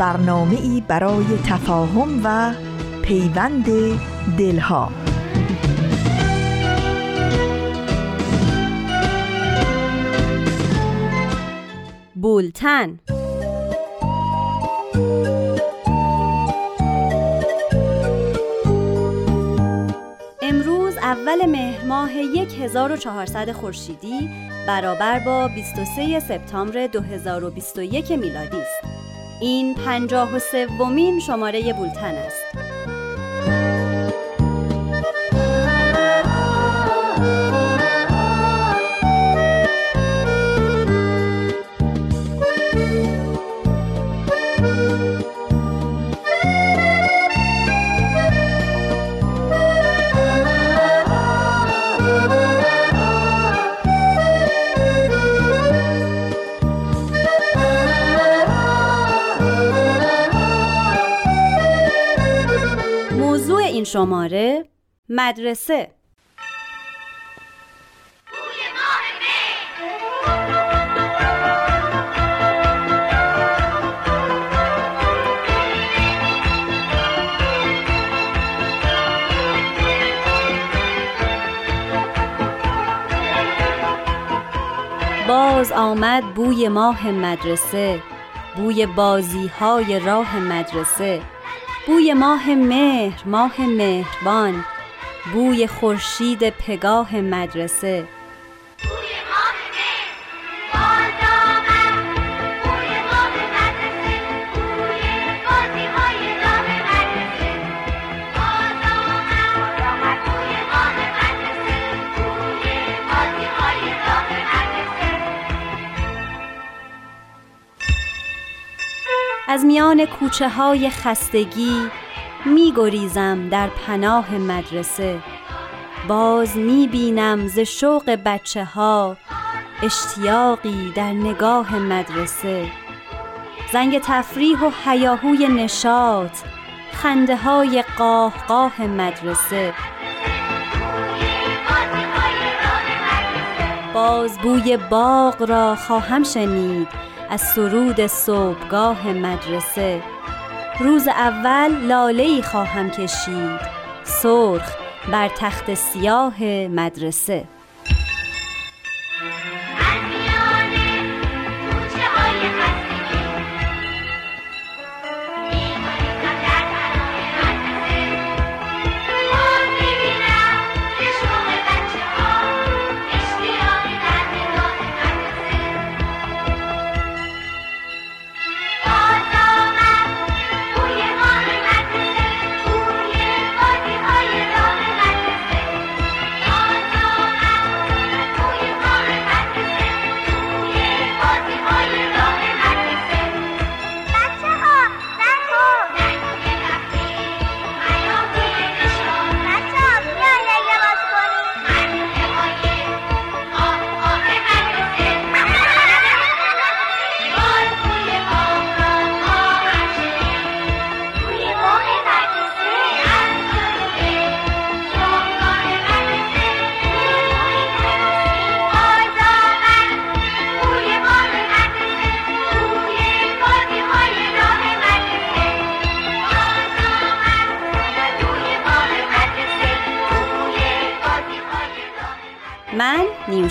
برنامه ای برای تفاهم و پیوند دلها بولتن امروز اول مهر ماه 1400 خورشیدی برابر با 23 سپتامبر 2021 میلادی است. این 53 ومین شماره بولتن است. شماره مدرسه. باز آمد بوی ماه مدرسه بوی بازی های راه مدرسه. بوی ماه مهر ماه مهربان بوی خورشید پگاه مدرسه. از میان کوچه های خستگی می گریزم در پناه مدرسه. باز می بینم ز شوق بچه ها اشتیاقی در نگاه مدرسه. زنگ تفریح و حیاهوی نشاط خنده های قاه قاه مدرسه. باز بوی باغ را خواهم شنید. از سرود صبحگاه مدرسه. روز اول لاله خواهم کشید. سرخ بر تخت سیاه مدرسه.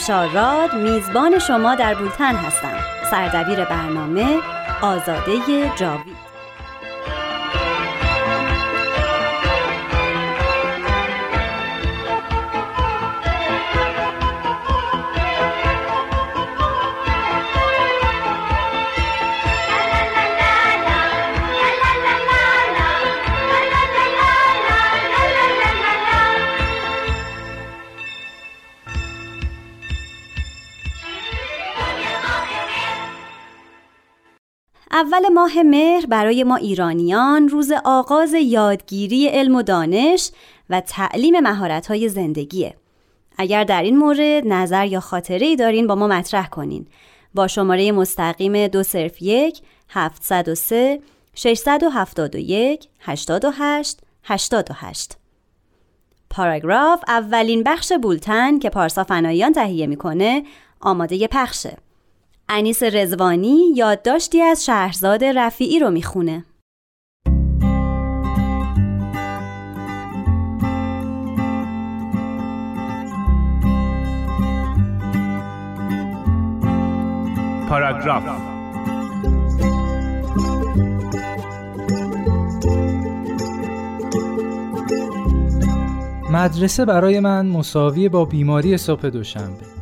راد میزبان شما در بولتن هستم. سردبیر برنامه آزاده جاوید. اول ماه مهر برای ما ایرانیان روز آغاز یادگیری علم و دانش و تعلیم مهارت‌های زندگیه. اگر در این مورد نظر یا خاطره ای دارین با ما مطرح کنین. با شماره مستقیم دو صرف یک 703 671 88 88 پاراگراف اولین بخش بولتن که پارسا فنایان تهیه می‌کنه آماده پخشه. انیس رزوانی یادداشتی از شهرزاد رفیعی رو می‌خونه. پاراگراف مدرسه برای من مساوی با بیماری صبح دوشنبه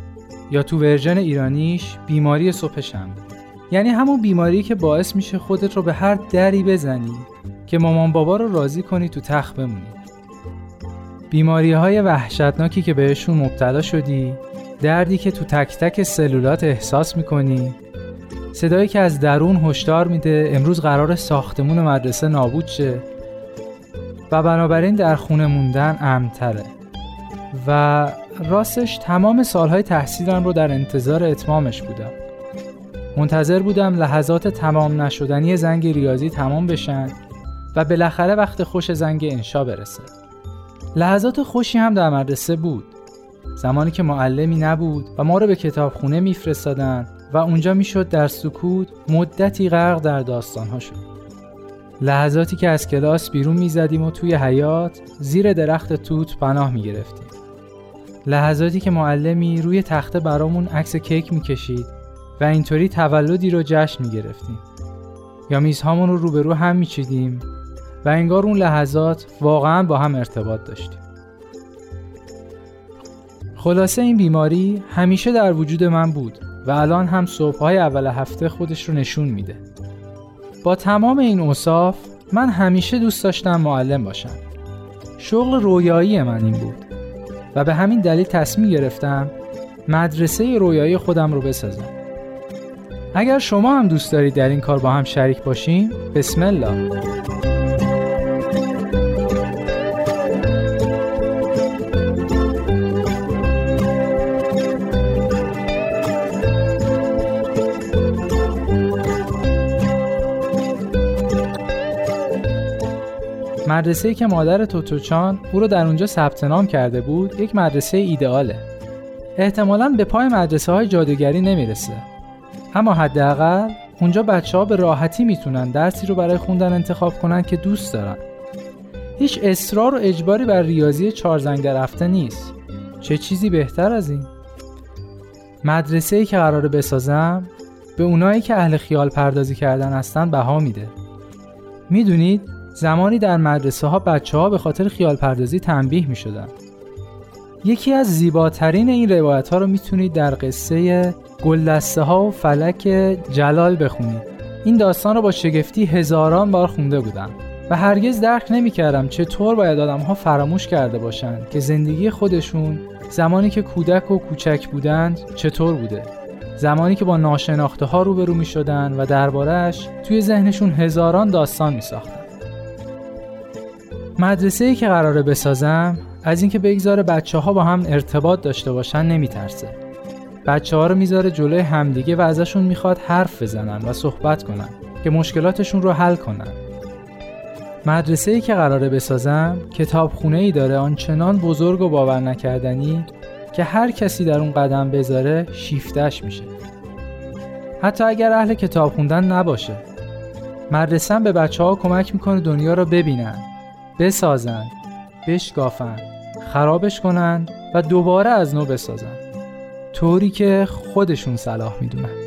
یا تو ورژن ایرانیش بیماری صبح شنبه یعنی همون بیماری که باعث میشه خودت رو به هر دری بزنی که مامان بابا رو راضی کنی تو تخت بمونی. بیماری های وحشتناکی که بهشون مبتلا شدی دردی که تو تک تک سلولات احساس می‌کنی صدایی که از درون هشدار میده امروز قرار ساختمون مدرسه نابود شه و بنابراین در خونه موندن امتره و راستش تمام سالهای تحصیلم رو در انتظار اتمامش بودم. منتظر بودم لحظات تمام نشدنی زنگ ریاضی تمام بشن و بالاخره وقت خوش زنگ انشا برسه. لحظات خوشی هم در مدرسه بود. زمانی که معلمی نبود و ما رو به کتابخونه میفرستادن و اونجا می‌شد در سکوت مدتی غرق در داستانها شد. لحظاتی که از کلاس بیرون می‌زدیم و توی حیات زیر درخت توت پناه می‌گرفتیم. لحظاتی که معلمی روی تخته برامون عکس کیک می‌کشید و اینطوری تولدی رو جشن می‌گرفتیم. یا میزهامون رو روبرو هم میچیدیم و انگار اون لحظات واقعا با هم ارتباط داشتیم. خلاصه این بیماری همیشه در وجود من بود و الان هم صبحهای اول هفته خودش رو نشون میده. با تمام این اوصاف من همیشه دوست داشتم معلم باشم. شغل رویایی من این بود. و به همین دلیل تصمیم گرفتم مدرسه رویایی خودم رو بسازم. اگر شما هم دوست دارید در این کار با هم شریک باشیم بسم الله. مدرسه‌ای که مادر توتوچان او رو در اونجا ثبت نام کرده بود یک مدرسه ایدئاله. احتمالا به پای مدرسه های جادوگری نمی‌رسه. اما حداقل اونجا بچه ها به راحتی می‌تونن درسی رو برای خوندن انتخاب کنن که دوست دارن. هیچ اصرار و اجباری بر ریاضی چهار زنگ رفته نیست. چه چیزی بهتر از این؟ مدرسه ای که قراره بسازم به اونایی که اهل خیال پردازی کردن هستن بها میده. می‌دونید؟ زمانی در مدرسه ها بچه ها به خاطر خیال پردازی تنبیه می شدن. یکی از زیباترین این روایت ها رو می‌تونید در قصه گلدسته ها و فلک جلال بخونید. این داستان رو با شگفتی هزاران بار خونده بودم و هرگز درک نمی‌کردم چطور باید آدم ها فراموش کرده باشند که زندگی خودشون زمانی که کودک و کوچک بودند چطور بوده زمانی که با ناشناخته ها روبرو می شدن و دربارهش توی ذهنشون هزاران داستان می. مدرسه ای که قراره بسازم از اینکه بگذاره بچه ها با هم ارتباط داشته باشن نمیترسه. بچه ها رو می‌ذاره جلوی همدیگه و ازشون می‌خواد حرف بزنن و صحبت کنن که مشکلاتشون رو حل کنن. مدرسه ای که قراره بسازم کتابخونه ای داره آنچنان بزرگ و باور نکردنی که هر کسی در اون قدم بذاره شیفتش میشه. حتی اگر اهل کتاب خوندن نباشه. مدرسه به بچه ها کمک می‌کنه دنیا رو ببینن بسازند بشکافند خرابش کنند و دوباره از نو بسازند. طوری که خودشون صلاح می‌دونن.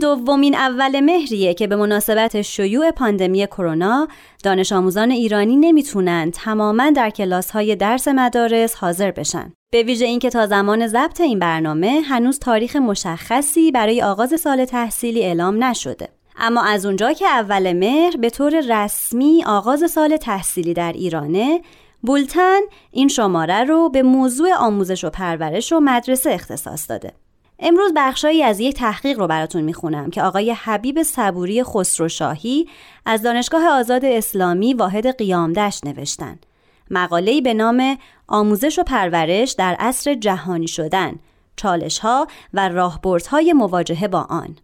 دومین اول مهریه که به مناسبت شیوع پاندمی کرونا دانش آموزان ایرانی نمی‌تونن تماما در کلاس های درس مدارس حاضر بشن. به ویژه اینکه تا زمان ضبط این برنامه هنوز تاریخ مشخصی برای آغاز سال تحصیلی اعلام نشده. اما از اونجا که اول مهر به طور رسمی آغاز سال تحصیلی در ایرانه بولتن این شماره رو به موضوع آموزش و پرورش و مدرسه اختصاص داده. امروز بخشایی از یک تحقیق رو براتون می‌خونم که آقای حبیب صبوری خسروشاهی از دانشگاه آزاد اسلامی واحد قیامدشت نوشتن. مقاله‌ای به نام آموزش و پرورش در عصر جهانی شدن، چالش‌ها و راهبردهای مواجهه با آن.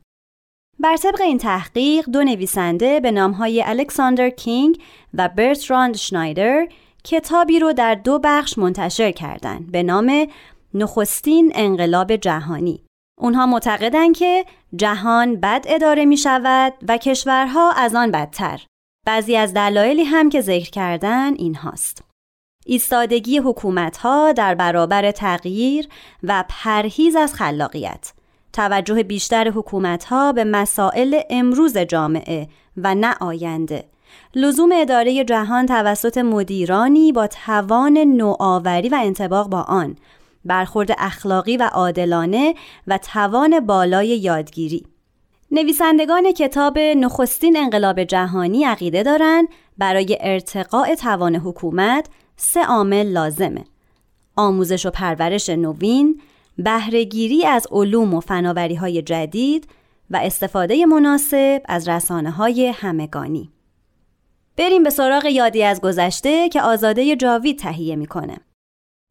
بر طبق این تحقیق دو نویسنده به نامهای الکساندر کینگ و برتراند شنایدر کتابی رو در دو بخش منتشر کردند به نام نخستین انقلاب جهانی اونها معتقدند که جهان بد اداره می شود و کشورها از آن بدتر. بعضی از دلایلی هم که ذکر کردن این هاست. ایستادگی حکومت ها در برابر تغییر و پرهیز از خلاقیت. توجه بیشتر حکومت ها به مسائل امروز جامعه و نه آینده. لزوم اداره جهان توسط مدیرانی با توان نوآوری و انتباق با آن برخورد اخلاقی و عادلانه و توان بالای یادگیری. نویسندگان کتاب نخستین انقلاب جهانی عقیده دارند برای ارتقاء توان حکومت سه عامل لازمه. آموزش و پرورش نوین بهرهگیری از علوم و فناوری های جدید و استفاده مناسب از رسانه های همگانی. بریم به سراغ یادی از گذشته که آزاده جاوید تهیه می‌کنه.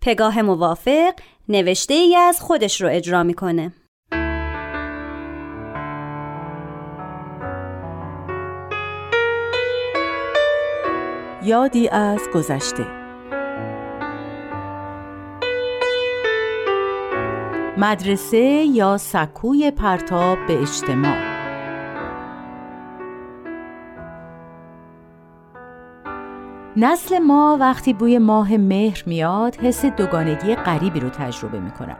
پگاه موافق نوشته ای از خودش رو اجرا می‌کنه. یادی از گذشته مدرسه یا سکوی پرتاب به اجتماع نسل ما وقتی بوی ماه مهر میاد حس دوگانگی غریبی رو تجربه می‌کنم.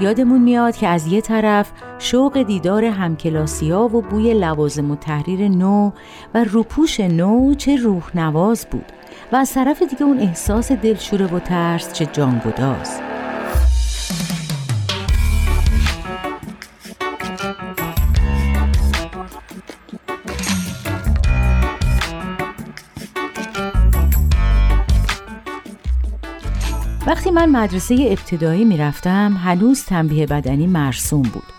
یادمون میاد که از یه طرف شوق دیدار همکلاسیا و بوی لوازم و تحریر نو و روپوش نو چه روح نواز بود و از طرف دیگه اون احساس دلشوره و ترس چه جانگداز. وقتی من مدرسه ابتدایی می‌رفتم هنوز تنبیه بدنی مرسوم بود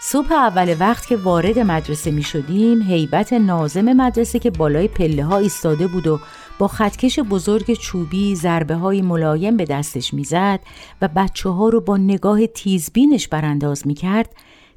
صبح اول وقت که وارد مدرسه می شدیم حیبت نازم مدرسه که بالای پله ها ایستاده بود و با خطکش بزرگ چوبی ضربه های ملایم به دستش می‌زد و بچه ها رو با نگاه تیزبینش برانداز می کرد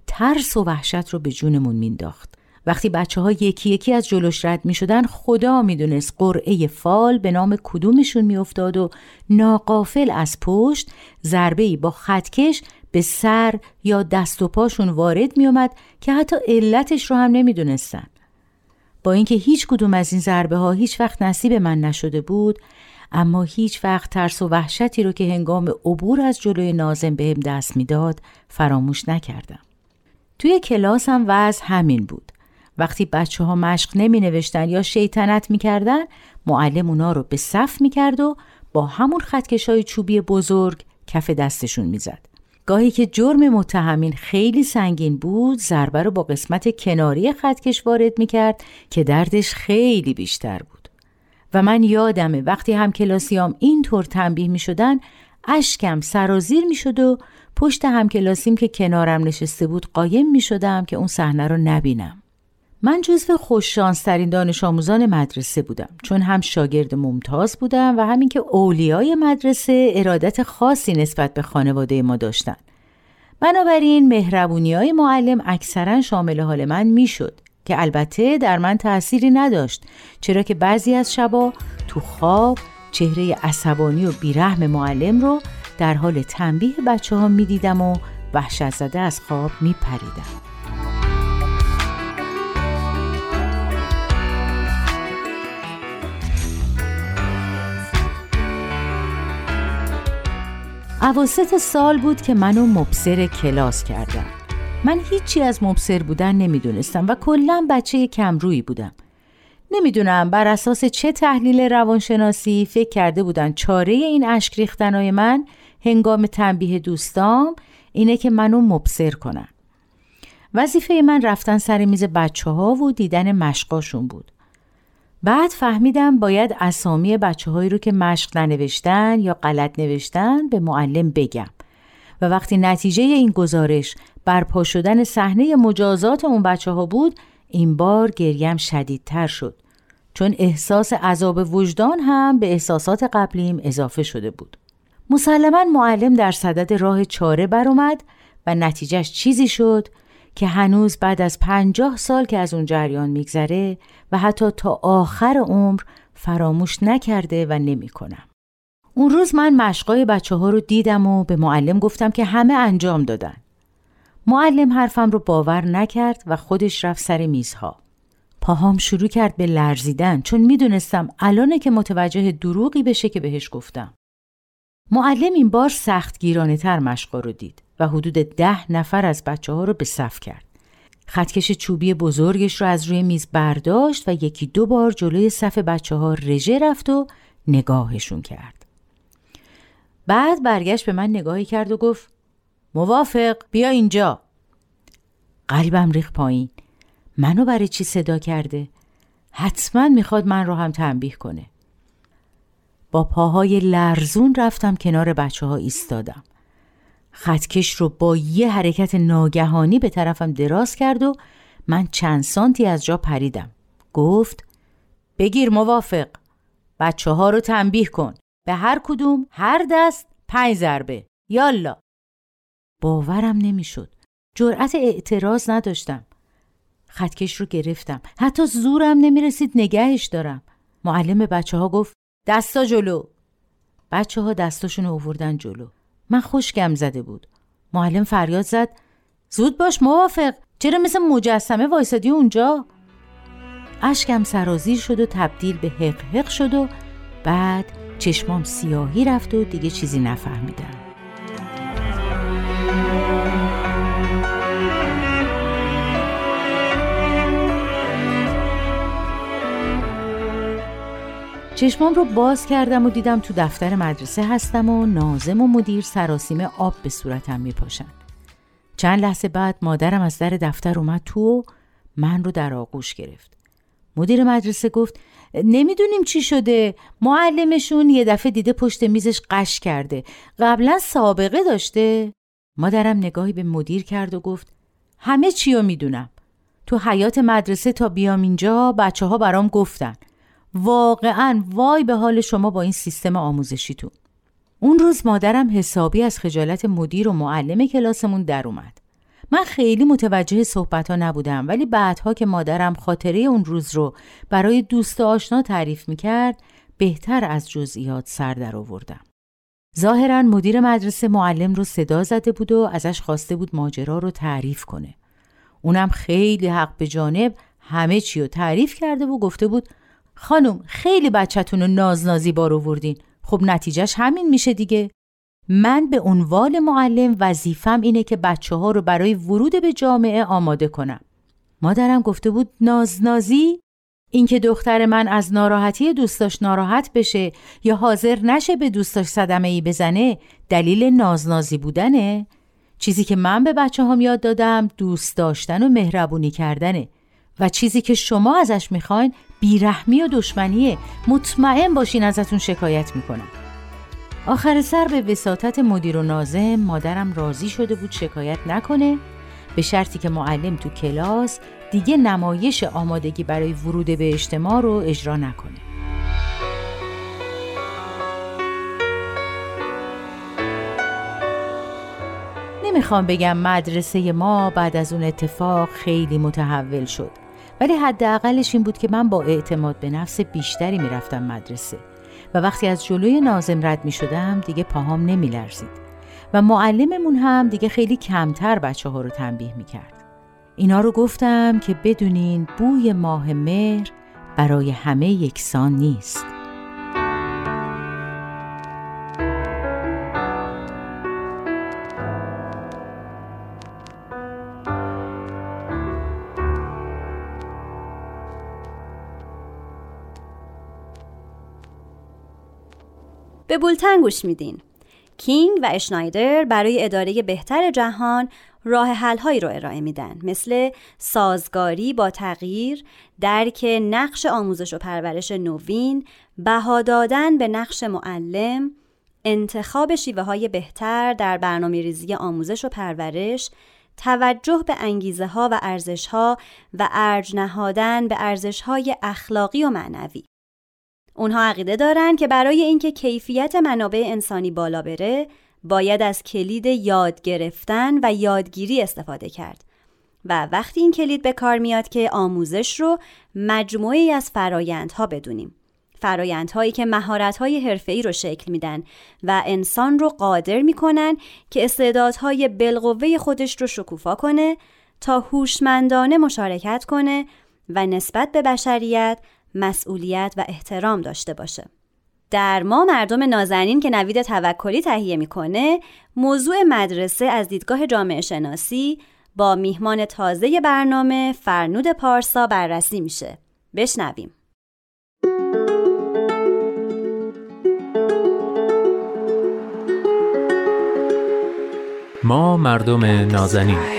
ترس و وحشت رو به جونمون مینداخت. وقتی بچه ها یکی یکی از جلوش رد می شدن خدا می‌دونست قرعه فال به نام کدومشون میافتاد و ناقافل از پشت ضربه با خطکش به سر یا دست و پاشون وارد می اومد که حتی علتش رو هم نمی‌دونستن. با اینکه هیچ کدوم از این ضربه ها هیچ وقت نصیب من نشده بود اما هیچ وقت ترس و وحشتی رو که هنگام عبور از جلوی نازم بهم دست می‌داد فراموش نکردم. توی کلاس هم وضع همین بود. وقتی بچه ها مشق نمی نوشتن یا شیطنت می کردن معلم اونا رو به صف می کرد و با همون خطکش های چوبی بزرگ کف دستشون می‌زد. گاهی که جرم متهمین خیلی سنگین بود ضربه رو با قسمت کناری خطکش وارد می کرد که دردش خیلی بیشتر بود. و من یادمه وقتی هم کلاسیام اینطور تنبیه می شدن اشکم سرازیر می شد و پشت هم کلاسیم که کنارم نشسته بود قایم می شدم که اون صحنه رو نبینم. من جزو خوششانسترین دانش آموزان مدرسه بودم چون هم شاگرد ممتاز بودم و همین که اولیای مدرسه ارادت خاصی نسبت به خانواده ما داشتن. بنابراین مهربونی های معلم اکثرا شامل حال من می‌شد که البته در من تأثیری نداشت چرا که بعضی از شبا تو خواب چهره عصبانی و بیرحم معلم رو در حال تنبیه بچه ها می دیدم و وحشت زده از خواب می پریدم. عواسط سال بود که منو مبصر کلاس کردم من هیچی از مبصر بودن نمی‌دونستم و کلا بچه کمرویی بودم. نمی‌دونم بر اساس چه تحلیل روانشناسی فکر کرده بودن چاره این اشک ریختنای من هنگام تنبیه دوستام اینه که منو مبصر کنن. وظیفه من رفتن سر میز بچه ها و دیدن مشقاشون بود. بعد فهمیدم باید اسامی بچه هایی رو که مشق ننوشتن یا غلط نوشتن به معلم بگم. و وقتی نتیجه این گزارش برپا شدن صحنه مجازات اون بچه ها بود این بار گریم شدیدتر شد. چون احساس عذاب وجدان هم به احساسات قبلیم اضافه شده بود. مسلما معلم در صدد راه چاره برآمد و نتیجهش چیزی شد که هنوز بعد از پنجاه سال که از اون جریان میگذره و حتی تا آخر عمر فراموش نکرده و نمی‌کنم. اون روز من مشقای بچه ها رو دیدم و به معلم گفتم که همه انجام دادن. معلم حرفم رو باور نکرد و خودش رفت سر میزها. پاهام شروع کرد به لرزیدن چون می‌دونستم الانه که متوجه دروغی بشه که بهش گفتم. معلم این بار سخت گیرانه تر مشقا رو دید و حدود ده نفر از بچه ها رو به صف کرد. خطکش چوبی بزرگش رو از روی میز برداشت و یکی دو بار جلوی صف بچه ها رژه رفت و نگاهشون کرد. بعد برگشت به من نگاهی کرد و گفت موافق بیا اینجا. قلبم ریخ پایین. منو برای چی صدا کرده؟ حتما می‌خواد من رو هم تنبیه کنه. با پاهای لرزون رفتم کنار بچه ها ایستادم. خطکش رو با یه حرکت ناگهانی به طرفم دراز کرد و من چند سانتی از جا پریدم. گفت بگیر موافق. بچه ها رو تنبیه کن. به هر کدوم هر دست پنج ضربه. یالا. باورم نمی‌شد. جرأت اعتراض نداشتم. خطکش رو گرفتم. حتی زورم نمی‌رسید نگهش دارم. معلم بچه ها گفت دستا جلو. بچه ها دستاشون آوردن جلو. من خوشگم زده بود. معلم فریاد زد زود باش موافق چرا مثل مجسمه وایسادی اونجا؟ اشکم سرازیر شد و تبدیل به حق حق شد و بعد چشمام سیاهی رفت و دیگه چیزی نفهمیدم. چشمام رو باز کردم و دیدم تو دفتر مدرسه هستم و نازم و مدیر سراسیم آب به صورتم میپاشن. چند لحظه بعد مادرم از در دفتر اومد تو و من رو در آغوش گرفت. مدیر مدرسه گفت نمی‌دونیم چی شده. معلمشون یه دفعه دیده پشت میزش قش کرده. قبلا سابقه داشته. مادرم نگاهی به مدیر کرد و گفت همه چی رو می‌دونم. تو حیات مدرسه تا بیام اینجا بچه ها برام گفتن. واقعا وای به حال شما با این سیستم آموزشیتون اون روز مادرم حسابی از خجالت مدیر و معلم کلاسمون در اومد من خیلی متوجه صحبت ها نبودم ولی بعدها که مادرم خاطره اون روز رو برای دوست آشنا تعریف می‌کرد بهتر از جزئیات سر در آوردم. ظاهرا مدیر مدرسه معلم رو صدا زده بود و ازش خواسته بود ماجرا رو تعریف کنه. اونم خیلی حق به جانب همه چی رو تعریف کرده و گفته بود خانم خیلی بچهتون رو نازنازی بار آوردین. خب نتیجهش همین میشه دیگه. من به عنوان معلم وظیفم اینه که بچه ها رو برای ورود به جامعه آماده کنم. مادرم گفته بود نازنازی؟ اینکه دختر من از ناراحتی دوستاش ناراحت بشه یا حاضر نشه به دوستاش صدمه ای بزنه دلیل نازنازی بودنه. چیزی که من به بچه هم یاد دادم دوست داشتن و مهربونی کردنه. و چیزی که شما ازش می‌خواین بیرحمی و دشمنیه مطمئن باشین ازتون شکایت می‌کنم. آخر سر به وساطت مدیر و نازم مادرم راضی شده بود شکایت نکنه. به شرطی که معلم تو کلاس دیگه نمایش آمادگی برای ورود به اجتماع رو اجرا نکنه. نمی‌خوام بگم مدرسه ما بعد از اون اتفاق خیلی متحول شد. ولی حداقلش این بود که من با اعتماد به نفس بیشتری می‌رفتم مدرسه و وقتی از جلوی نازم رد می شدم دیگه پاهام نمی لرزید و معلممون هم دیگه خیلی کمتر بچه ها رو تنبیه می کرد. اینا رو گفتم که بدونین بوی ماه مهر برای همه یکسان نیست. به بولتن گوش میدین. کینگ و اشنایدر برای اداره بهتر جهان راه حلهایی رو ارائه میدن مثل سازگاری با تغییر، درک نقش آموزش و پرورش نوین، بها دادن به نقش معلم، انتخاب شیوه های بهتر در برنامه ریزی آموزش و پرورش، توجه به انگیزه ها و ارزش ها و ارج نهادن به ارزش های اخلاقی و معنوی. اونها عقیده دارند که برای اینکه کیفیت منابع انسانی بالا بره، باید از کلید یاد گرفتن و یادگیری استفاده کرد. و وقتی این کلید به کار میاد که آموزش رو مجموعی از فرایندها بدونیم. فرایندهایی که مهارت‌های حرفه‌ای رو شکل میدن و انسان رو قادر می‌کنن که استعدادهای بالقوه خودش رو شکوفا کنه تا هوشمندانه مشارکت کنه و نسبت به بشریت مسئولیت و احترام داشته باشه. در ما مردم نازنین که نوید توکلی تهیه می‌کنه موضوع مدرسه از دیدگاه جامعه شناسی با میهمان تازه برنامه فرنود پارسا بررسی میشه. بشنویم. ما مردم نازنین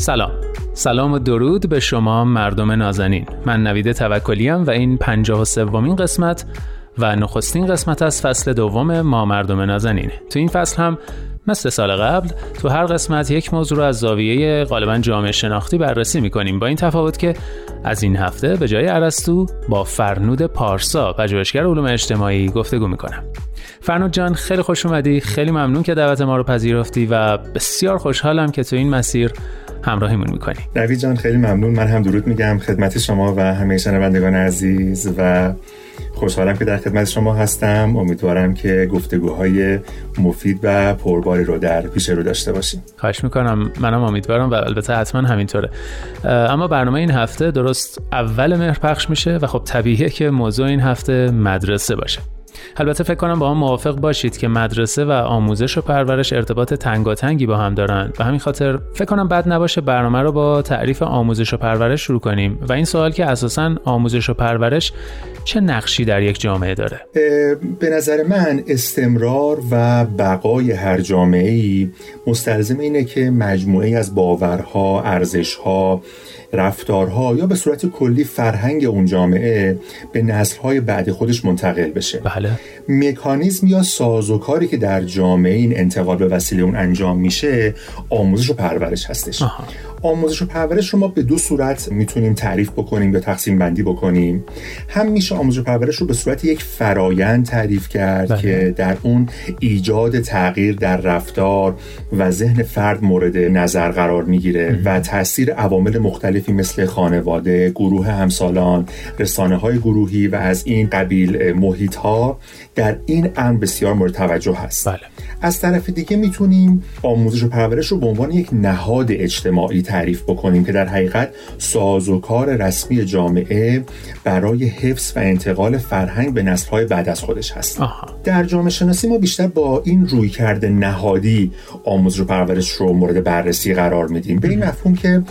سلام. سلام و درود به شما مردم نازنین. من نوید توکلیم و این پنجاه و سومین قسمت و نخستین قسمت از فصل دوم ما مردم نازنین تو این فصل هم مثل سال قبل تو هر قسمت یک موضوع رو از زاویه غالبا جامعه شناختی بررسی می‌کنیم با این تفاوت که از این هفته به جای عرستو با فرنود پارسا پژوهشگر علوم اجتماعی گفتگو می‌کنم. فرنود جان خیلی خوش اومدی. خیلی ممنون که دعوت ما رو پذیرفتی و بسیار خوشحالم که تو این مسیر همراهیمون می‌کنی. نوید جان خیلی ممنون. من هم درود میگم خدمت شما و همه شنوندگان عزیز و خوشحالم که در خدمت شما هستم. امیدوارم که گفتگوهای مفید و پرباری رو در پیش رو داشته باشیم. خواهش می‌کنم. منم امیدوارم و البته حتما همینطوره. اما برنامه این هفته درست اول مهر پخش میشه و خب طبیعیه که موضوع این هفته مدرسه باشه. البته فکر کنم با هم موافق باشید که مدرسه و آموزش و پرورش ارتباط تنگاتنگی با هم دارن. و همین خاطر فکر کنم بد نباشه برنامه رو با تعریف آموزش و پرورش شروع کنیم. و این سوال که اساسا آموزش و پرورش چه نقشی در یک جامعه داره؟ به نظر من استمرار و بقای هر جامعه ای مستلزم اینه که مجموعه از باورها، ارزشها، رفتارها یا به صورت کلی فرهنگ اون جامعه به نسلهای بعد خودش منتقل بشه. بله. مکانیزم یا سازوکاری که در جامعه این انتقال به وسیله اون انجام میشه آموزش و پرورش هستش آها. آموزش و پرورش رو ما به دو صورت می‌تونیم تعریف بکنیم یا تقسیم بندی بکنیم هم میشه آموزش و پرورش رو به صورت یک فرایند تعریف کرد بله. که در اون ایجاد تغییر در رفتار و ذهن فرد مورد نظر قرار می‌گیره و تاثیر عوامل مختلفی مثل خانواده، گروه همسالان، رسانه های گروهی و از این قبیل محیط ها در این امر بسیار مورد توجه هست. بله. از طرف دیگه می‌تونیم آموزش و پرورش رو به عنوان یک نهاد اجتماعی تعریف بکنیم که در حقیقت سازوکار رسمی جامعه برای حفظ و انتقال فرهنگ به نسل‌های بعد از خودش هست. آها. در جامعه شناسی ما بیشتر با این روی کرده نهادی آموزش و پرورش رو مورد بررسی قرار میدیم. به این مفهوم که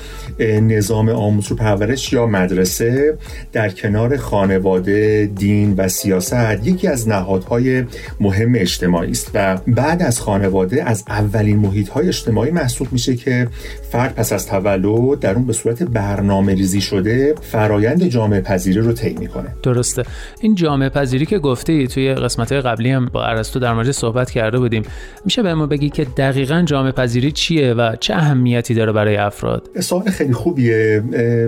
نظام آموزش و پرورش یا مدرسه در کنار خانواده، دین و سیاست یکی از نهادهای مهم اجتماعی است. و بعد از خانواده از اولین محیطهای اجتماعی محسوب میشه که فرد پس از تولد در اون به صورت برنامه ریزی شده فرایند جامعه پذیری رو طی می‌کنه. درسته. این جامعه پذیری که گفتی توی قسمت قبلی هم با ارسطو در مورد صحبت کرده بودیم. میشه به ما بگی که دقیقا جامعه پذیری چیه و چه اهمیتی داره برای افراد؟ سوال خیلی خوبیه.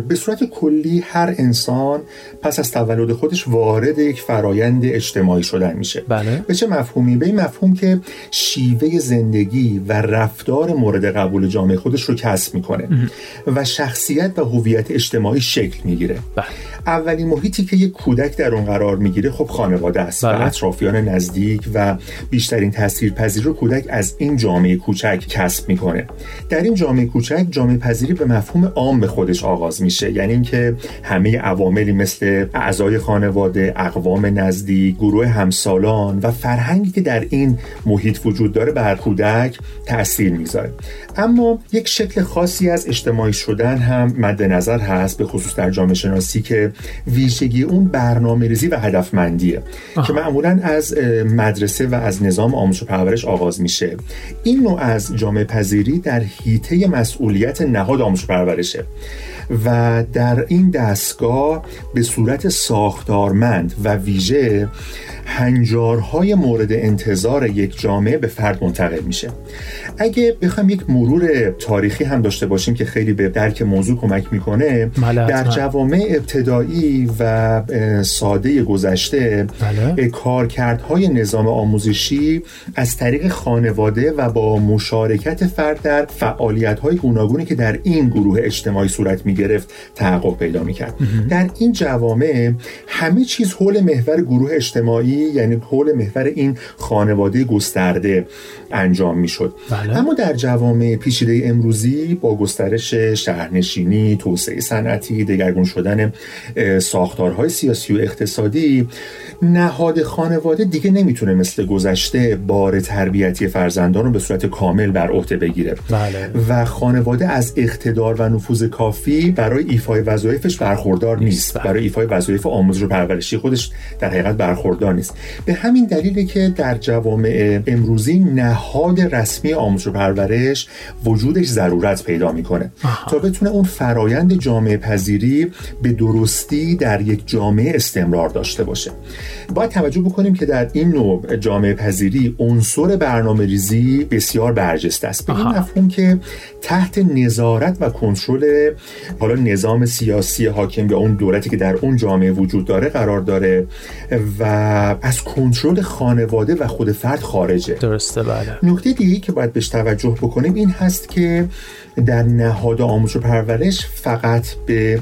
به صورت کلی هر انسان پس از تولد خودش وارد یک فرایند اجتماعی شدن میشه بله به چه مفهومی؟ به این مفهوم که شیوه زندگی و رفتار مورد قبول جامعه خودش رو کسب می‌کنه و شخصیت و هویت اجتماعی شکل می‌گیره بله. اولین محیطی که یک کودک در اون قرار می‌گیره خب خانواده است بله. و اطرافیان نزدیک و بیشترین تاثیرپذیری رو کودک از این جامعه کوچک کسب می‌کنه در این جامعه کوچک جامعه پذیری به مفهوم عام به خودش آغاز میشه یعنی اینکه همه عواملی مثل اعضای خانواده اقوام نزدیک گروه همسالان و فرهنگی که در این محیط وجود داره بر کودک تاثیر می‌ذاره. اما یک شکل خاصی از اجتماعی شدن هم مد نظر هست به خصوص در جامعه شناسی که ویژگی اون برنامه ریزی و هدفمندیه که معمولا از مدرسه و از نظام آموزش و پرورش آغاز میشه. این نوع از جامعه پذیری در حیطه مسئولیت نهاد آموزش و پرورشه و در این دستگاه به صورت ساختارمند و ویژه هنجارهای مورد انتظار یک جامعه به فرد منتقل میشه اگه بخوایم یک مرور تاریخی هم داشته باشیم که خیلی به درک موضوع کمک می‌کنه بله، در. جوامع ابتدایی و ساده گذشته بله. اه، کارکردهای نظام آموزشی از طریق خانواده و با مشارکت فرد در فعالیت‌های گوناگونی که در این گروه اجتماعی صورت می‌گرفت تحقق پیدا می‌کرد در این جوامع همه چیز حول محور گروه اجتماعی یعنی حول محور این خانواده گسترده انجام می‌شد بله. اما در جوامع پیچیده امروزی با گسترش شهرنشینی، توسعه صنعتی، دگرگون شدن ساختارهای سیاسی و اقتصادی نهاد خانواده دیگه نمی‌تونه مثل گذشته بار تربیتی فرزندان رو به صورت کامل بر عهده بگیره. بله. و خانواده از اقتدار و نفوذ کافی برای ایفای وظایفش برخوردار نیست. بله. برای ایفای وظایف آموزش و پرورشی خودش در حقیقت برخوردار نیست. به همین دلیله که در جوامع امروزی نهاد رسمی آموزش و پرورش وجودش ضرورت پیدا می‌کنه. تا بتونه اون فرایند جامعه پذیری به درستی در یک جامعه استمرار داشته باشه. باید توجه بکنیم که در این نوع جامعه پذیری عنصر برنامه ریزی بسیار برجسته است. به این. مفهوم که تحت نظارت و کنترل حالا نظام سیاسی حاکم یا اون دولتی که در اون جامعه وجود داره قرار داره و از کنترل خانواده و خود فرد خارجه. درسته بله. نکته دیگه که باید بهش توجه بکنیم این هست که در نهاد آموزش و پرورش فقط به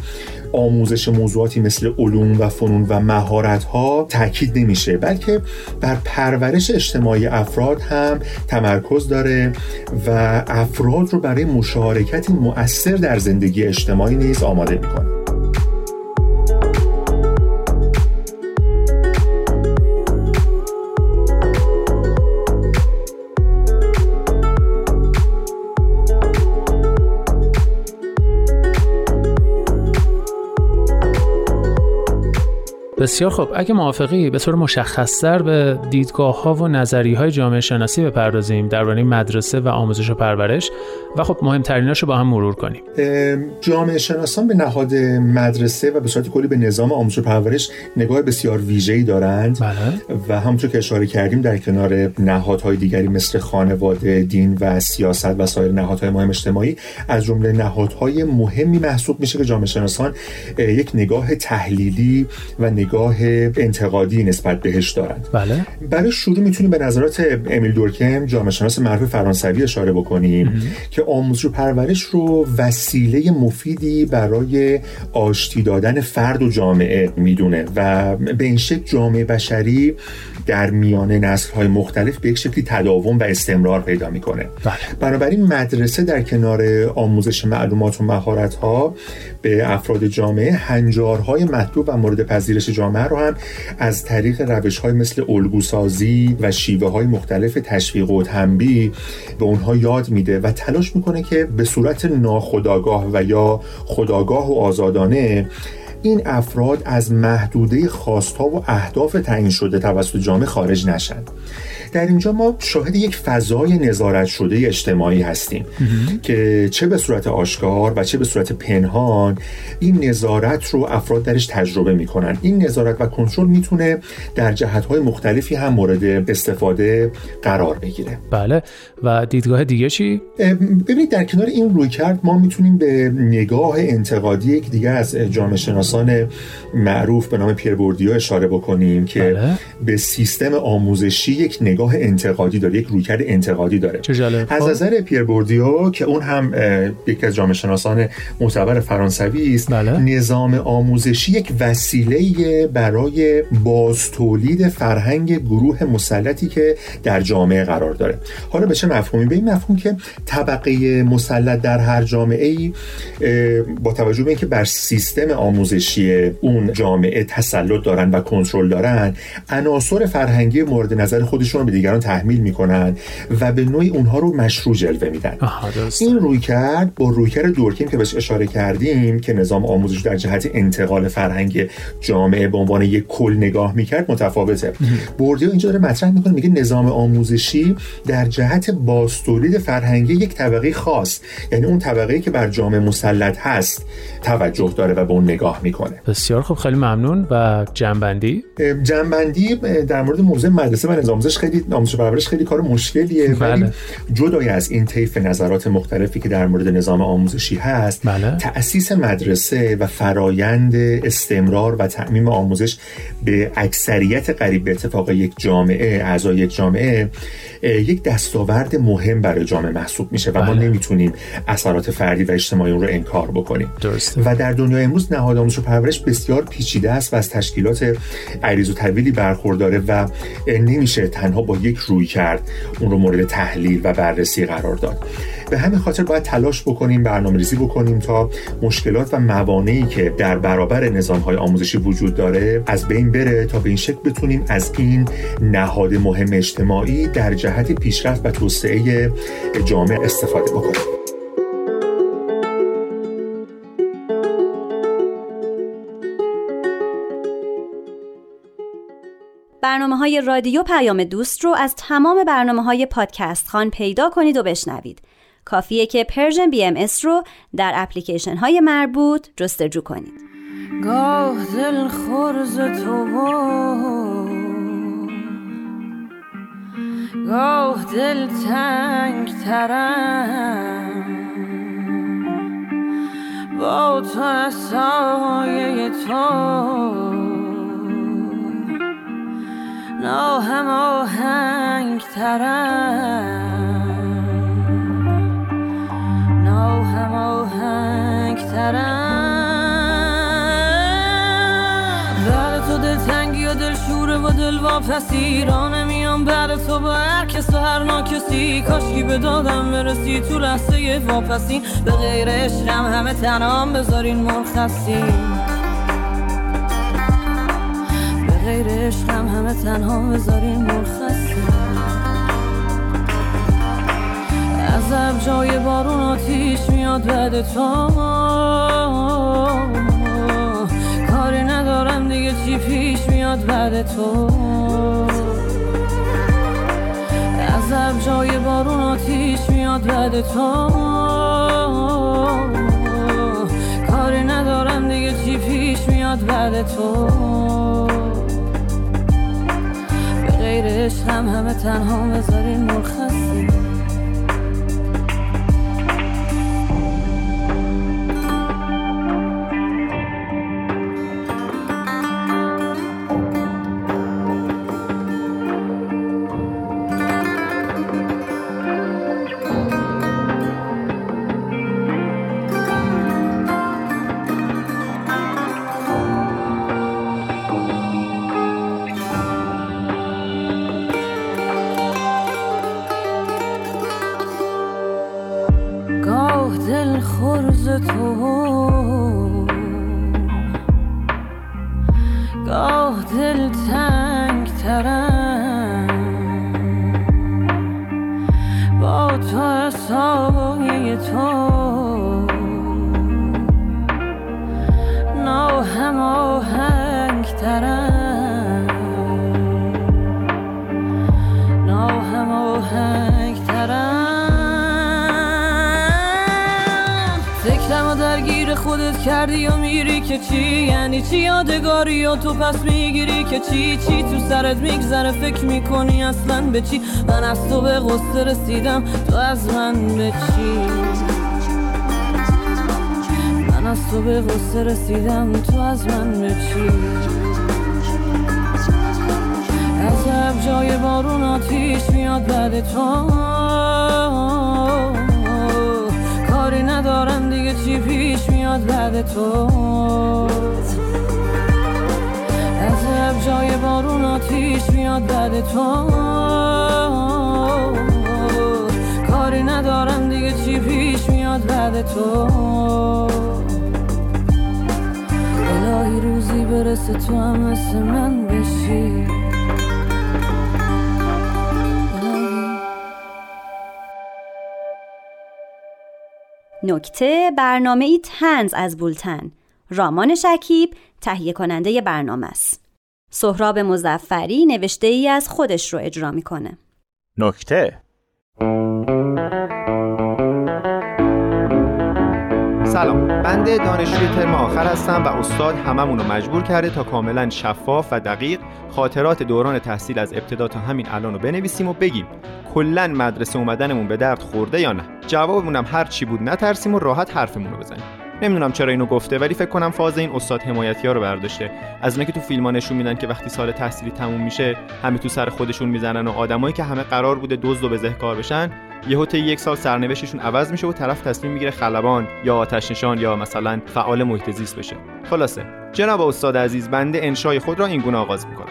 آموزش موضوعاتی مثل علوم و فنون و مهارت ها تاکید نمیشه بلکه بر پرورش اجتماعی افراد هم تمرکز داره و افراد رو برای مشارکت مؤثر در زندگی اجتماعی نیز آماده می‌کنه. بسیار خب اگه موافقی به طور مشخصتر به دیدگاه ها و نظری های جامعه شناسی بپردازیم درباره مدرسه و آموزش و پرورش و خب مهمتریناشو با هم مرور کنیم. جامعه شناسان به نهاد مدرسه و به صورت کلی به نظام آموزش و پرورش نگاه بسیار ویژه‌ای دارند. بله. و همونطور که اشاره کردیم در کنار نهادهای دیگری مثل خانواده، دین و سیاست و سایر نهادهای مهم اجتماعی از جمله نهادهای مهمی محسوب میشه که جامعه شناسان یک نگاه تحلیلی و نگاه انتقادی نسبت بهش دارند. بله. برای شروع می‌تونیم به نظرات امیل دورکم جامعه شناس معروف فرانسوی اشاره بکنیم که آموزش و پرورش رو وسیله مفیدی برای آشتی دادن فرد و جامعه می‌دونه و به این شکل جامعه بشری در میان نسل های مختلف به یک شکلی تداوم و استمرار پیدا می‌کنه. بله. بنابراین مدرسه در کنار آموزش معلومات و مهارت ها به افراد جامعه هنجارهای مطلوب و مورد پذیرش جامعه رو هم از طریق روش های مثل الگوسازی و شیوه های مختلف تشویق و تنبیه به اونها یاد میده و تلاش می‌کنه که به صورت ناخودآگاه و یا خداگاه و آزادانه این افراد از محدوده خواستها و اهداف تعیین شده توسط جامعه خارج نشن. در اینجا ما شاهد یک فضای نظارت شده اجتماعی هستیم که چه به صورت آشکار و چه به صورت پنهان این نظارت رو افراد درش تجربه می‌کنن. این نظارت و کنترل می‌تونه در جهتهای مختلفی هم مورد استفاده قرار بگیره. بله. و دیدگاه دیگه چی؟ ببینید در کنار این رویکرد ما می‌تونیم به نگاه انتقادی یک دیگه از جامعه شناسان شناسان معروف به نام پیر بوردیو اشاره بکنیم که بله. به سیستم آموزشی یک نگاه انتقادی داره یک رویکرد انتقادی داره. از خب. نظر پیر بوردیو که اون هم یکی از جامعه شناسان معتبر فرانسوی است بله. نظام آموزشی یک وسیله برای باز تولید فرهنگ گروه مسلطی که در جامعه قرار داره حالا به چه مفهومی به این مفهوم که طبقه مسلط در هر جامعه ای با توجه به اینکه بر سیستم آموزشی اون جامعه تسلط دارن و کنترل دارن عناصر فرهنگی مورد نظر خودشون رو به دیگران تحمیل می‌کنن و به نوعی اونها رو مشروع جلوه میدن. این روی کرد با رویکرد دورکیم که بهش اشاره کردیم که نظام آموزش در جهت انتقال فرهنگ جامعه به عنوان یک کل نگاه می‌کرد متفاوته. بوردیو اینجا داره مطرح می‌کنه میگه نظام آموزشی در جهت باستولید فرهنگی یک طبقه خاص یعنی اون طبقه که بر جامعه مسلط هست. توجه داره و به اون نگاه می‌کنه بسیار خوب خیلی ممنون و جنبندی جنبندی در مورد موضوع مدرسه و نظام آموزش خیلی آموزش پرورش خیلی کار مشکلیه ولی بله. جدای از این طیف نظرات مختلفی که در مورد نظام آموزشی هست بله. تأسیس مدرسه و فرایند استمرار و تعمیم آموزش به اکثریت قریب به اتفاق یک جامعه اعضای یک جامعه یک دستاورد مهم برای جامعه محسوب میشه و ما بله. نمی‌تونیم اثرات فردی و اجتماعی اون رو انکار بکنیم درسته و در دنیای امروز نهاد آموزش و پرورش بسیار پیچیده است و از تشکیلات عریض و طویلی برخورداره و نمیشه تنها با یک روی کرد اون رو مورد تحلیل و بررسی قرار داد. به همین خاطر باید تلاش بکنیم برنامه ریزی بکنیم تا مشکلات و موانعی که در برابر نظام های آموزشی وجود داره از بین بره تا به این شکل بتونیم از این نهاد مهم اجتماعی در جهت پیشرفت و توسعه جامعه استفاده بکنیم. برنامه های رادیو پیام دوست رو از تمام برنامه های پادکست خان پیدا کنید و بشنوید. کافیه که Persian BMS رو در اپلیکیشن های مربوط جستجو کنید. گاه دلخور ز تو گاه دلتنگ‌ترم با تو از سایه تو ناهماهنگ‌ترم ناهم آهنگ ترم بعد تو دل تنگی و دل شوره و دل واپسی را نمیام بعد تو با هر کس و هر ناکسی. کاشکی به دادم برسی تو لحظه واپسی. به غیر عشقم همه تنام بذارین مرخصی. غیر عشقم همه تنها بذارین مرخصی از جای بارون آتیش میاد بعد تو. کاری ندارم دیگه چی پیش میاد بعد تو. از جای بارون آتیش میاد بعد تو. کاری ندارم دیگه چی پیش میاد بعد تو. غیر عشقم همه تنها بذارین مرخصی ناهم آهنگ خودت کردی و میری که چی؟ یعنی چی یادگاری و تو پس می‌گیری که چی؟ چی تو سرت میگذره؟ فکر می‌کنی اصلا به چی؟ من از تو به قصه رسیدم تو از من به چی؟ از تو به غصه رسیدم تو از من به چی عذب جای بارون آتیش میاد بعد تو. کاری ندارم دیگه چی پیش میاد بعد تو. عذب جای بارون آتیش میاد بعد تو. کاری ندارم دیگه چی پیش میاد بعد تو. برسه تو هم مثل من بشی. نکته برنامه ای تنز از بولتن. رامان شکیب تهیه کننده برنامه است. سهراب مزفری نوشته ای از خودش رو اجرا می‌کنه. نکته. سلام. بنده دانشجوی ترم آخر هستم و استاد هممون رو مجبور کرده تا کاملا شفاف و دقیق خاطرات دوران تحصیل از ابتدا تا همین الان رو بنویسیم و بگیم کلا مدرسه اومدنمون به درد خورده یا نه؟ جوابمون هم هر چی بود نترسیم و راحت حرفمون رو بزنیم. نمی‌دونم چرا اینو گفته ولی فکر کنم فاز این استاد حمایتی ها رو برداشته. از اونایی که تو فیلم نشون میدن که وقتی سال تحصیلی تموم میشه همه تو سر خودشون می‌زنن و آدمایی که همه قرار بوده دزد و بزهکار بشن یهو طی یک سال سرنوشتشون عوض میشه و طرف تصمیم می‌گیره خلبان یا آتش نشان یا مثلا فعال محیط زیست بشه. خلاصه جناب استاد عزیز بنده انشای خود را اینگونه آغاز می‌کنم.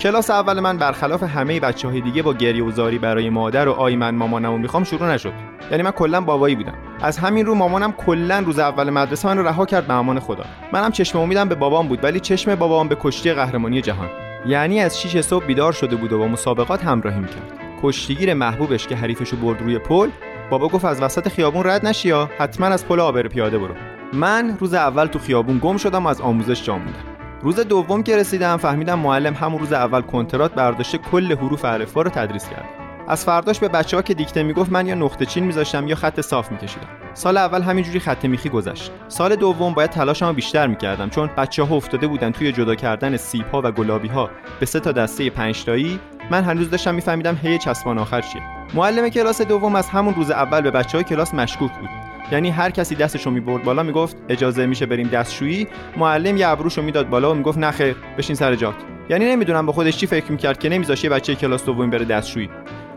کلاس اول من برخلاف همه بچه های دیگه با گریه و زاری برای مادر و آی من مامانمو می‌خوام شروع نشد. یعنی من کلا بابایی بودم. از همین رو مامانم کلا روز اول مدرسه من رو رها کرد به امان خدا. منم چشم امیدم به بابام بود ولی چشم بابام به کشتی قهرمانی جهان. یعنی از 6 صبح بیدار شده بود و با مسابقات همراهی می‌کرد کشتیگیر محبوبش که حریفشو برد روی پل بابا گفت از وسط خیابون رد نشی یا؟ حتما از پل آبر پیاده برو. من روز اول تو خیابون گم شدم و از آموزش جا موندم. روز دوم که رسیدم فهمیدم معلم همون روز اول کنترات برداشته کل حروف الفبا رو تدریس کرد. از فرداش به بچه ها که دیکته می‌گفت من یا نقطه چین میذاشتم یا خط صاف میکشیدم. سال اول همینجوری خط میخی گذشت. سال دوم باید تلاشمو بیشتر می‌کردم چون بچه ها افتاده بودن توی جدا کردن سیب ها و گلابی ها به سه تا دسته پنج تایی من هنوز داشتم میفهمیدم هی چسبان آخر چیه. معلم کلاس دوم از همون روز اول به بچه های کلاس مشکوک بود. یعنی هر کسی دستشو می‌برد بالا می‌گفت اجازه میشه بریم دستشویی؟ معلم یه ابروشو می‌داد بالا و می‌گفت نه خیر بشین سر جات. یعنی نمی‌دونم به خودش چی فکر می‌کرد که نمیذاشه بچه کلاس دوم بره دستشویی.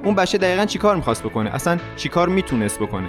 اون بچه دقیقا چیکار می‌خواست بکنه؟ اصلا چیکار می‌تونست بکنه؟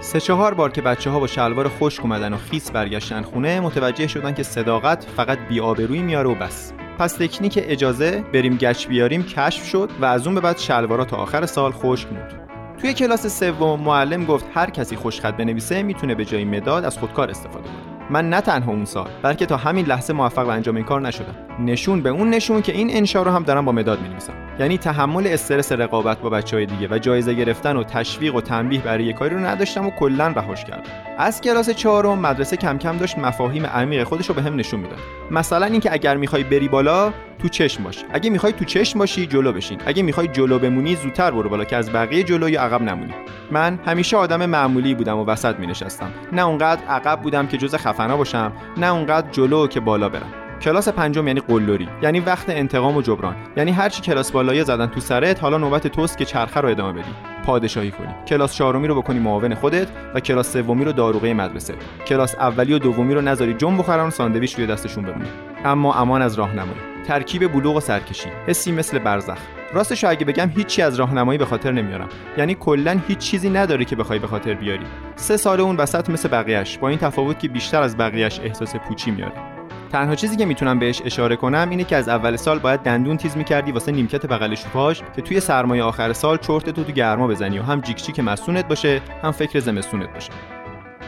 سه چهار بار که بچه ها با شلوار خشک اومدن و خیس برگشتن خونه متوجه شدن که صداقت فقط بی‌آبرویی میاره و بس. پس تکنیک اجازه بریم گچ بیاریم کشف شد و از اون به بعد شلوارا تا آخر سال خشک موند. توی کلاس سوم معلم گفت هر کسی خوشخط بنویسه می‌تونه به جای مداد از خودکار استفاده کنه. من نه تنها اون سال بلکه تا همین لحظه موفق به انجام این کار نشدم. نشون به اون نشون که این انشا رو هم دارم با مداد می‌نویسم. یعنی تحمل استرس رقابت با بچهای دیگه و جایزه گرفتن و تشویق و تنبیه برای کاری رو نداشتم و کلا رهاش کردم. از کلاس چهارم مدرسه کم کم داشت مفاهیم عمیق خودش رو به هم نشون می‌داد. مثلا اینکه اگر می‌خوای بری بالا تو چشم باش. اگه می‌خوای تو چشم باشی جلو بشین. اگه می‌خوای جلو بمونی زودتر برو بالا که از بقیه جلو یا عقب نمونی. من همیشه آدم معمولی بودم و وسط می نشستم نه اونقدر عقب بودم که جز خفنا باشم نه اونقدر جلو که بالا برم. کلاس پنجم یعنی قلدری یعنی وقت انتقام و جبران. یعنی هرچی کلاس بالایی زدن تو سرت حالا نوبت توست که چرخه رو ادامه بدی. پادشاهی کنی. کلاس چهارمی رو بکنی معاون خودت و کلاس سومی رو داروغه مدرسه. کلاس اولی و دومی رو نذاری جنب بخورن ساندویچ روی دستشون بمونه اما امان از راهنمایی. ترکیب بلوغ و سرکشی. حسی مثل برزخ. راستش اگه بگم هیچی از راهنمایی به خاطر نمیارم. یعنی کلا هیچ چیزی نداره که بخوای به خاطر بیاری. سه سال اون وسط مثل بقیهش با این تفاوت که بیشتر از بقیهش احساس پوچی میاره. تنها چیزی که می‌تونم بهش اشاره کنم اینه که از اول سال باید دندون تیز می‌کردی واسه نیمکت بغل شوپاژ که توی سرمایه آخر سال چرت تو تو گرما بزنی و هم جیک جیک مسونت باشه هم فکر زمستونت باشه.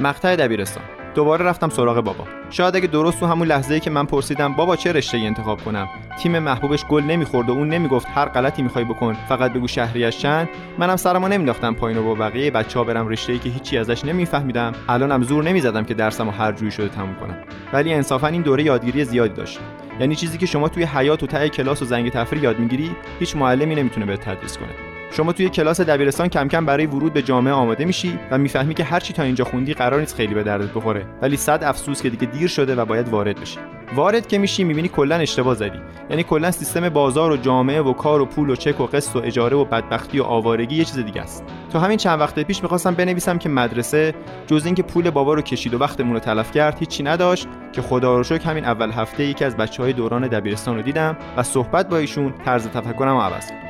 مقطع دبیرستان. دوباره رفتم سراغ بابا. شاید اگه درست تو همون لحظه که من پرسیدم بابا چه رشته انتخاب کنم؟ تیم محبوبش گل نمی‌خورد و اون نمی‌گفت هر غلطی می‌خوای بکن فقط بگو شهریش چند منم سرمو نمینداختم پایین و با بقیه بچه ها برم رشته ای که هیچی ازش نمیفهمیدم. الانم زور نمی‌زدم که درسمو هر جوری شده تموم کنم. ولی انصافا این دوره یادگیری زیادی داشت. یعنی چیزی که شما توی حیات و ته کلاس و زنگ تفریح یاد می‌گیری هیچ معلمی نمی‌تونه بهت تدریس کنه. شما توی کلاس دبیرستان کم کم برای ورود به جامعه آماده میشی و می‌فهمی که هرچی تا اینجا خوندی قرار نیست خیلی به دردت بخوره. ولی صد افسوس که دیگه دیر شده و باید وارد بشی. وارد که میشی می‌بینی کلا اشتباه زدی. یعنی کلا سیستم بازار و جامعه و کار و پول و چک و قسط و اجاره و بدبختی و آوارگی یه چیز دیگه است. تا همین چند وقت پیش می‌خواستم بنویسم که مدرسه جز اینکه پول بابا رو کشید و وقتمون رو تلف کرد هیچی نداشت که خدا رو شکر همین اول هفته یکی از بچه های دوران دبیرستان رو دیدم و صحبت با ایشون طرز تفکرم رو عوض کرد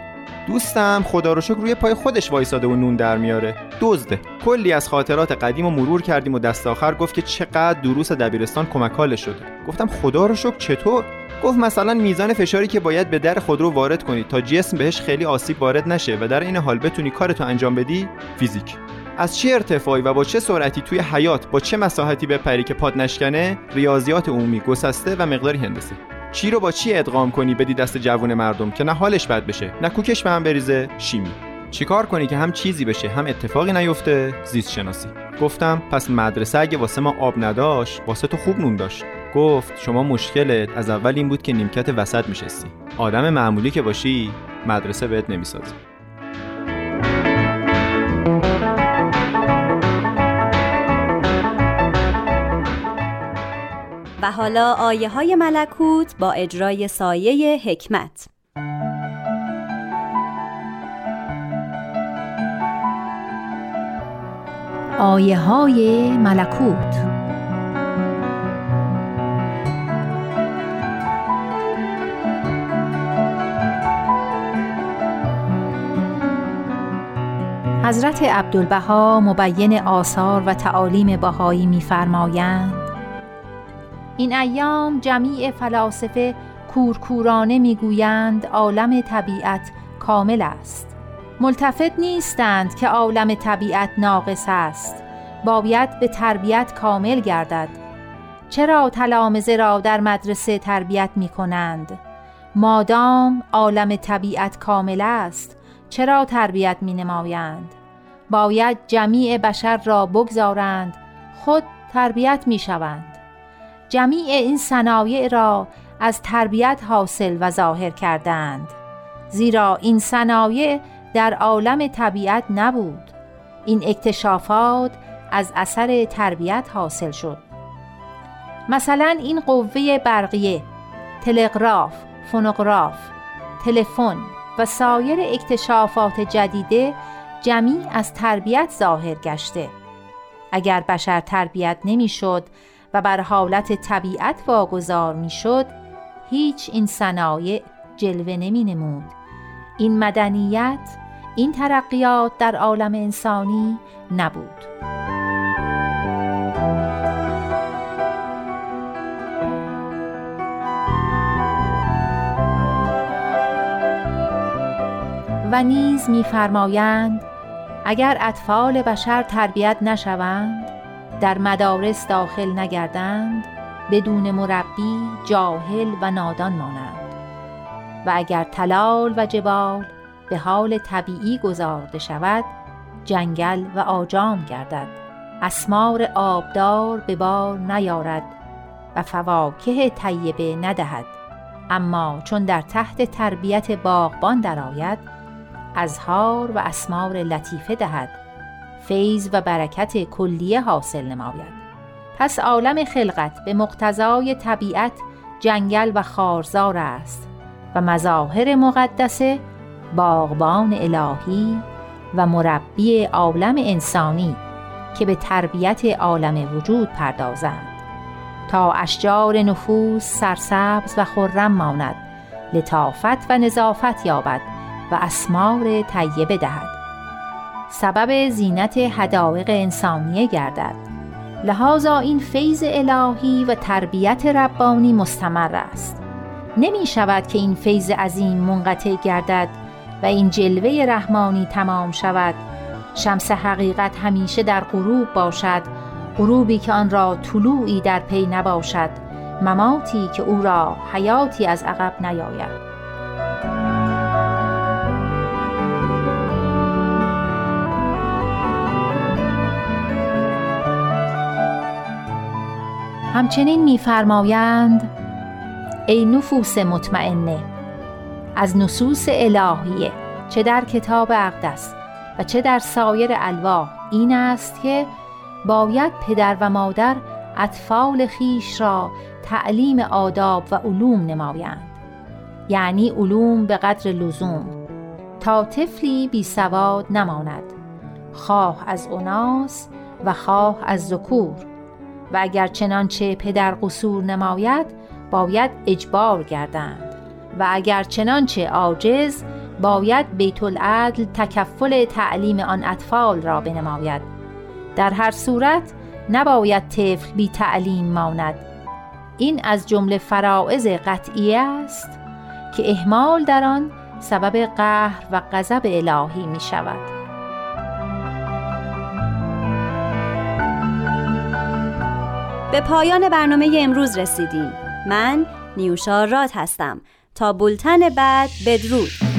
دوستم خدا رو شکر روی پای خودش وایساده و نون در میاره. دزده. کلی از خاطرات قدیم و مرور کردیم و دست آخر گفت که چقدر دروس دبیرستان کمک شده. گفتم خدا رو شکر چطور؟ گفت مثلا میزان فشاری که باید به در خودرو وارد کنی تا جسم بهش خیلی آسیب وارد نشه و در این حال بتونی کارتو انجام بدی؟ فیزیک. از چه ارتفاعی و با چه سرعتی توی حیات با چه مساحتی بپری که پاد نشکنه؟ ریاضیات عمومی گسسته و مقداری هندسه. چی رو با چی ادغام کنی بدی دست جوون مردم که نه حالش بد بشه نه کوکش به هم بریزه شیمی. چیکار کنی که هم چیزی بشه هم اتفاقی نیفته؟ زیست شناسی. گفتم پس مدرسه اگه واسه ما آب نداشت واسه تو خوب نون داشت. گفت شما مشکلت از اول این بود که نیمکت وسط میشستی. آدم معمولی که باشی مدرسه بهت نمی‌سازه. و حالا آیه های ملکوت با اجرای سایه حکمت. آیه های ملکوت. حضرت عبدالبها مبین آثار و تعالیم بهایی می‌فرمایند این ایام جمیع فلاسفه کورکورانه می‌گویند عالم طبیعت کامل است. ملتفت نیستند که عالم طبیعت ناقص است. باید به تربیت کامل گردد. چرا تلامزه را در مدرسه تربیت می کنند؟ مادام عالم طبیعت کامل است. چرا تربیت می نمایند؟ باید جمیع بشر را بگذارند. خود تربیت می شوند جمیع این صنایع را از تربیت حاصل و ظاهر کردند. زیرا این صنایع در عالم طبیعت نبود. این اکتشافات از اثر تربیت حاصل شد. مثلا این قوه برقیه تلگراف فونوگراف تلفن و سایر اکتشافات جدیده جمیع از تربیت ظاهر گشته. اگر بشر تربیت نمی‌شد و بر حالت طبیعت واگذار می‌شد هیچ این صنایع جلوه نمی نمود این مدنیت این ترقیات در عالم انسانی نبود. و نیز میفرمایند اگر اطفال بشر تربیت نشوند در مدارس داخل نگردند بدون مربی جاهل و نادان مانند. و اگر تلال و جبال به حال طبیعی گذارده شود جنگل و آجام گردد. اسمار آبدار به بار نیارد و فواکه طیبه ندهد. اما چون در تحت تربیت باغبان درآید ازهار و اسمار لطیفه دهد. فیض و برکت کلیه حاصل نماید. پس عالم خلقت به مقتضای طبیعت جنگل و خارزار است و مظاهر مقدسه باغبان الهی و مربی عالم انسانی که به تربیت عالم وجود پردازند. تا اشجار نفوس سرسبز و خرم ماند لطافت و نظافت یابد و اسمار طیبه دهد. سبب زینت حدائق انسانیه گردد. لحاظا این فیض الهی و تربیت ربانی مستمر است. نمی شود که این فیض عظیم منقطع گردد و این جلوه رحمانی تمام شود. شمس حقیقت همیشه در غروب باشد غروبی که آن را طلوعی در پی نباشد مماتی که او را حیاتی از عقب نیاید. همچنین میفرمایند ای نفوس مطمئنه از نصوص الهیه چه در کتاب اقدس و چه در سایر الواح این است که باید پدر و مادر اطفال خیش را تعلیم آداب و علوم نمایند. یعنی علوم به قدر لزوم تا طفلی بی سواد نماند. خواه از اوناس و خواه از ذکور. و اگر چنانچه پدر قصور نماید باید اجبار گردند. و اگر چنانچه عاجز باید بیت العدل تکفل تعلیم آن اطفال را بنماید. در هر صورت نباید طفل بی تعلیم ماند. این از جمله فرائض قطعی است که اهمال در آن سبب قهر و غضب الهی می شود به پایان برنامه امروز رسیدیم. من نیوشا راد هستم. تا بولتن بعد بدرود.